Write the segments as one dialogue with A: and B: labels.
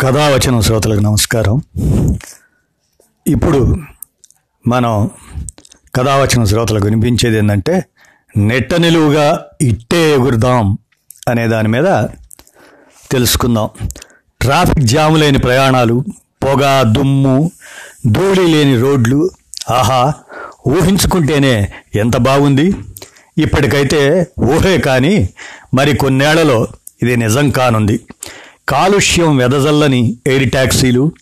A: కథావచనం శ్రోతలకు నమస్కారం. ఇప్పుడు మనం కథావచన శ్రోతలకు వినిపించేది ఏంటంటే నెట్ట నిలువుగా ఇట్టే ఎగురుదాం అనే దాని మీద తెలుసుకుందాం. ట్రాఫిక్ జామ్ లేని ప్రయాణాలు పొగ దుమ్ము ధూళి లేని రోడ్లు ఆహా ఊహించుకుంటేనే ఎంత బాగుంది. ఇప్పటికైతే ఊహే కానీ మరి కొన్నేళ్ళలో ఇది నిజం కానుంది. కాలుష్యం వెదజల్లని ఎయిర్ ట్యాక్సీలు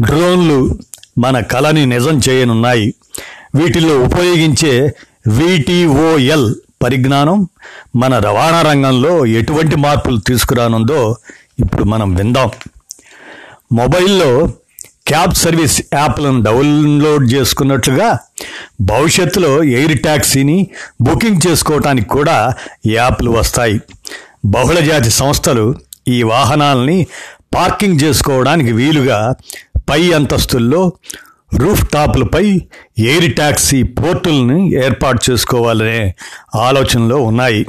A: డ్రోన్లు మన కళని నిజం చేయనున్నాయి. వీటిల్లో ఉపయోగించే విటిఓఎల్ పరిజ్ఞానం మన రవాణా రంగంలో ఎటువంటి మార్పులు తీసుకురానుందో ఇప్పుడు మనం విందాం. మొబైల్లో క్యాబ్ సర్వీస్ యాప్లను డౌన్లోడ్ చేసుకున్నట్లుగా భవిష్యత్తులో ఎయిర్ ట్యాక్సీని బుకింగ్ చేసుకోవటానికి కూడా యాప్లు వస్తాయి. బహుళజాతి సంస్థలు ఈ వాహనాలని పార్కింగ్ చేసుకోవడానికి వీలుగా పై అంతస్తుల్లో రూఫ్ టాప్లపై ఎయిర్ ట్యాక్సీ పోర్టుల్ని ఏర్పాటు చేసుకోవాలనే ఆలోచనలో ఉన్నాయి.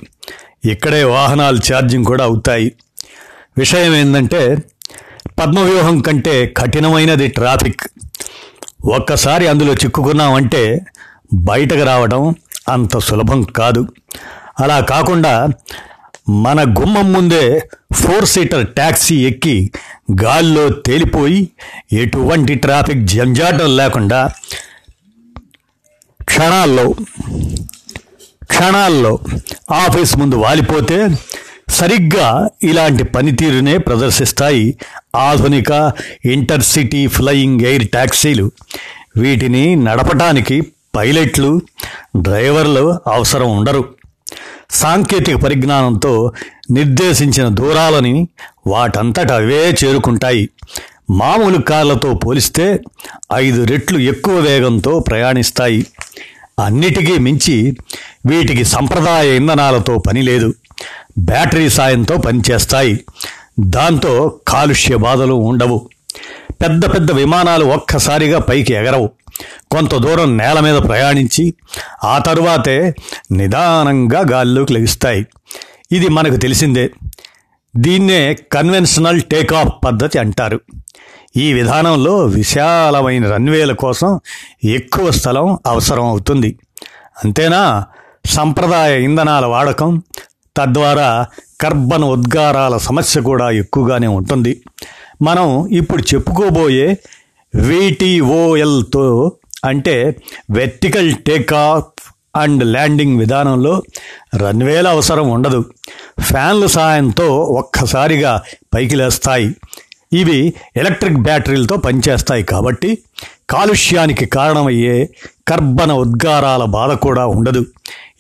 A: ఇక్కడే వాహనాలు ఛార్జింగ్ కూడా అవుతాయి. విషయం ఏంటంటే పద్మవ్యూహం కంటే కఠినమైనది ట్రాఫిక్. ఒక్కసారి అందులో చిక్కుకున్నామంటే బయటకు రావడం అంత సులభం కాదు. అలా కాకుండా మన గుమ్మం ముందే ఫోర్ సీటర్ ట్యాక్సీ ఎక్కి గాల్లో తేలిపోయి ఎటువంటి ట్రాఫిక్ జంజాటం లేకుండా క్షణాల్లో క్షణాల్లో ఆఫీస్ ముందు వాలిపోతే సరిగ్గా ఇలాంటి పనితీరునే ప్రదర్శిస్తాయి ఆధునిక ఇంటర్సిటీ ఫ్లయింగ్ ఎయిర్ ట్యాక్సీలు వీటిని నడపటానికి పైలట్లు డ్రైవర్లు అవసరం ఉండరు. సాంకేతిక పరిజ్ఞానంతో నిర్దేశించిన దూరాలని వాటంతట అవే చేరుకుంటాయి. మామూలు కార్లతో పోలిస్తే ఐదు రెట్లు ఎక్కువ వేగంతో ప్రయాణిస్తాయి. అన్నిటికీ మించి వీటికి సంప్రదాయ ఇంధనాలతో పని లేదు. బ్యాటరీ సాయంతో పనిచేస్తాయి దాంతో కాలుష్య బాధలు ఉండవు. పెద్ద పెద్ద విమానాలు ఒక్కసారిగా పైకి ఎగరవు. కొంత దూరం నేల మీద ప్రయాణించి ఆ తరువాతే నిదానంగా గాల్లోకి లభిస్తాయి ఇది మనకు తెలిసిందే. దీన్నే కన్వెన్షనల్ టేకాఫ్ పద్ధతి అంటారు. ఈ విధానంలో విశాలమైన రన్వేల కోసం ఎక్కువ స్థలం అవసరం అవుతుంది. అంతేనా? సంప్రదాయ ఇంధనాల వాడకం తద్వారా కర్బన ఉద్గారాల సమస్య కూడా ఎక్కువగానే ఉంటుంది. మనం ఇప్పుడు చెప్పుకోబోయే విటిఓఎల్తో అంటే వెర్టికల్ టేకాఫ్ అండ్ ల్యాండింగ్ విధానంలో రన్వేల అవసరం ఉండదు. ఫ్యాన్ల సాయంతో ఒక్కసారిగా పైకి లేస్తాయి. ఇవి ఎలక్ట్రిక్ బ్యాటరీలతో పనిచేస్తాయి కాబట్టి కాలుష్యానికి కారణమయ్యే కర్బన ఉద్గారాల బాధ కూడా ఉండదు.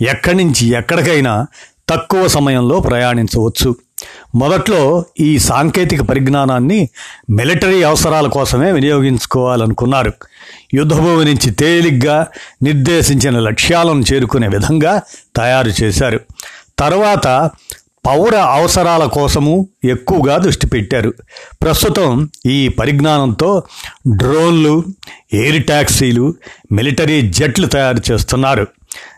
A: ఎక్కడి నుంచి ఎక్కడికైనా తక్కువ సమయంలో ప్రయాణించవచ్చు. మొదట్లో ఈ సాంకేతిక పరిజ్ఞానాన్ని మిలిటరీ అవసరాల కోసమే వినియోగించుకోవాలనుకున్నారు. యుద్ధభూమి నుంచి తేలిగ్గా నిర్దేశించిన లక్ష్యాలను చేరుకునే విధంగా తయారు చేశారు. తర్వాత పౌర అవసరాల కోసము ఎక్కువగా దృష్టి పెట్టారు. ప్రస్తుతం ఈ పరిజ్ఞానంతో డ్రోన్లు ఎయిర్ ట్యాక్సీలు మిలిటరీ జెట్లు తయారు చేస్తున్నారు.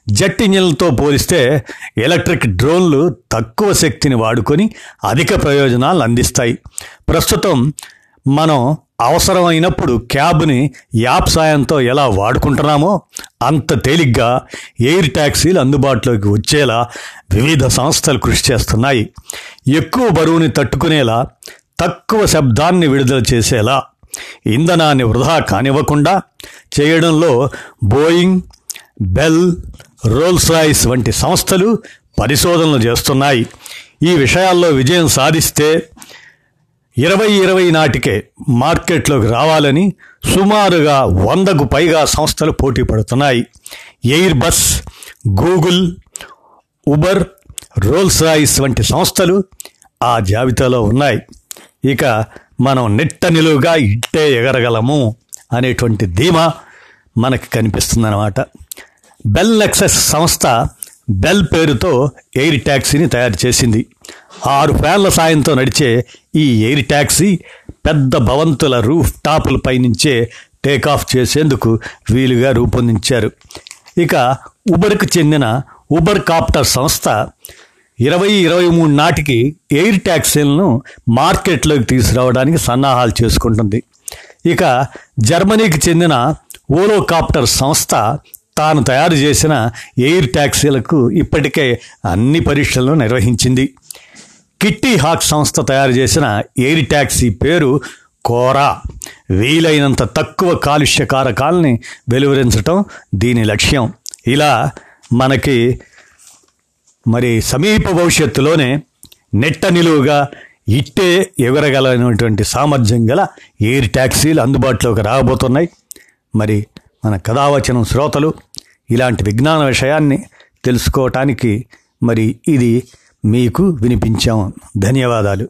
A: జెట్ ఇంజిన్లతో పోలిస్తే ఎలక్ట్రిక్ డ్రోన్లు తక్కువ శక్తిని వాడుకొని అధిక ప్రయోజనాలు అందిస్తాయి. ప్రస్తుతం మనం అవసరమైనప్పుడు క్యాబ్ని యాప్ సాయంతో ఎలా వాడుకుంటున్నామో అంత తేలిగ్గా ఎయిర్ ట్యాక్సీలు అందుబాటులోకి వచ్చేలా వివిధ సంస్థలు కృషి చేస్తున్నాయి. ఎక్కువ బరువుని తట్టుకునేలా తక్కువ శబ్దాన్ని విడుదల చేసేలా ఇంధనాన్ని వృధా కానివ్వకుండా చేయడంలో బోయింగ్ బెల్ రోల్స్ రాయిస్ వంటి సంస్థలు పరిశోధనలు చేస్తున్నాయి. ఈ విషయాల్లో విజయం సాధిస్తే ఇరవై ఇరవై నాటికే మార్కెట్లోకి రావాలని సుమారుగా వందకు పైగా సంస్థలు పోటీ పడుతున్నాయి. Airbus Google Uber Rolls Royce వంటి సంస్థలు ఆ జాబితాలో ఉన్నాయి. ఇక మనం నిట్ట నిలువుగా ఇట్టే ఎగరగలము అనేటువంటి ధీమా మనకి కనిపిస్తుందన్నమాట. బెల్ నెక్సెస్ సంస్థ బెల్ పేరుతో ఎయిర్ ట్యాక్సీని తయారు చేసింది. ఆరు ఫ్యాన్ల సాయంతో నడిచే ఈ ఎయిర్ ట్యాక్సీ పెద్ద భవంతుల రూఫ్ టాపులపై నుంచే టేకాఫ్ చేసేందుకు వీలుగా రూపొందించారు. ఇక ఉబర్కు చెందిన ఉబర్ కాప్టర్ సంస్థ ఇరవై ఇరవై మూడు నాటికి ఎయిర్ ట్యాక్సీలను మార్కెట్లోకి తీసుకురావడానికి సన్నాహాలు చేసుకుంటుంది. ఇక జర్మనీకి చెందిన ఓలోకాప్టర్ సంస్థ తాను తయారు చేసిన ఎయిర్ ట్యాక్సీలకు ఇప్పటికే అన్ని పరీక్షలను నిర్వహించింది. కిట్టి హాక్ సంస్థ తయారు చేసిన ఎయిర్ ట్యాక్సీ పేరు కోరా. వీలైనంత తక్కువ కాలుష్య కారకాలని వెలువరించటం దీని లక్ష్యం. ఇలా మనకి మరి సమీప భవిష్యత్తులోనే నెట్ట నిలువుగా ఇట్టే ఎగరగలనటువంటి సామర్థ్యం గల ఎయిర్ ట్యాక్సీలు అందుబాటులోకి రాబోతున్నాయి. మరి మన కథావచనం శ్రోతలు ఇలాంటి విజ్ఞాన విషయాన్ని తెలుసుకోవటానికి మరి ఇది మీకు వినిపించాం. ధన్యవాదాలు.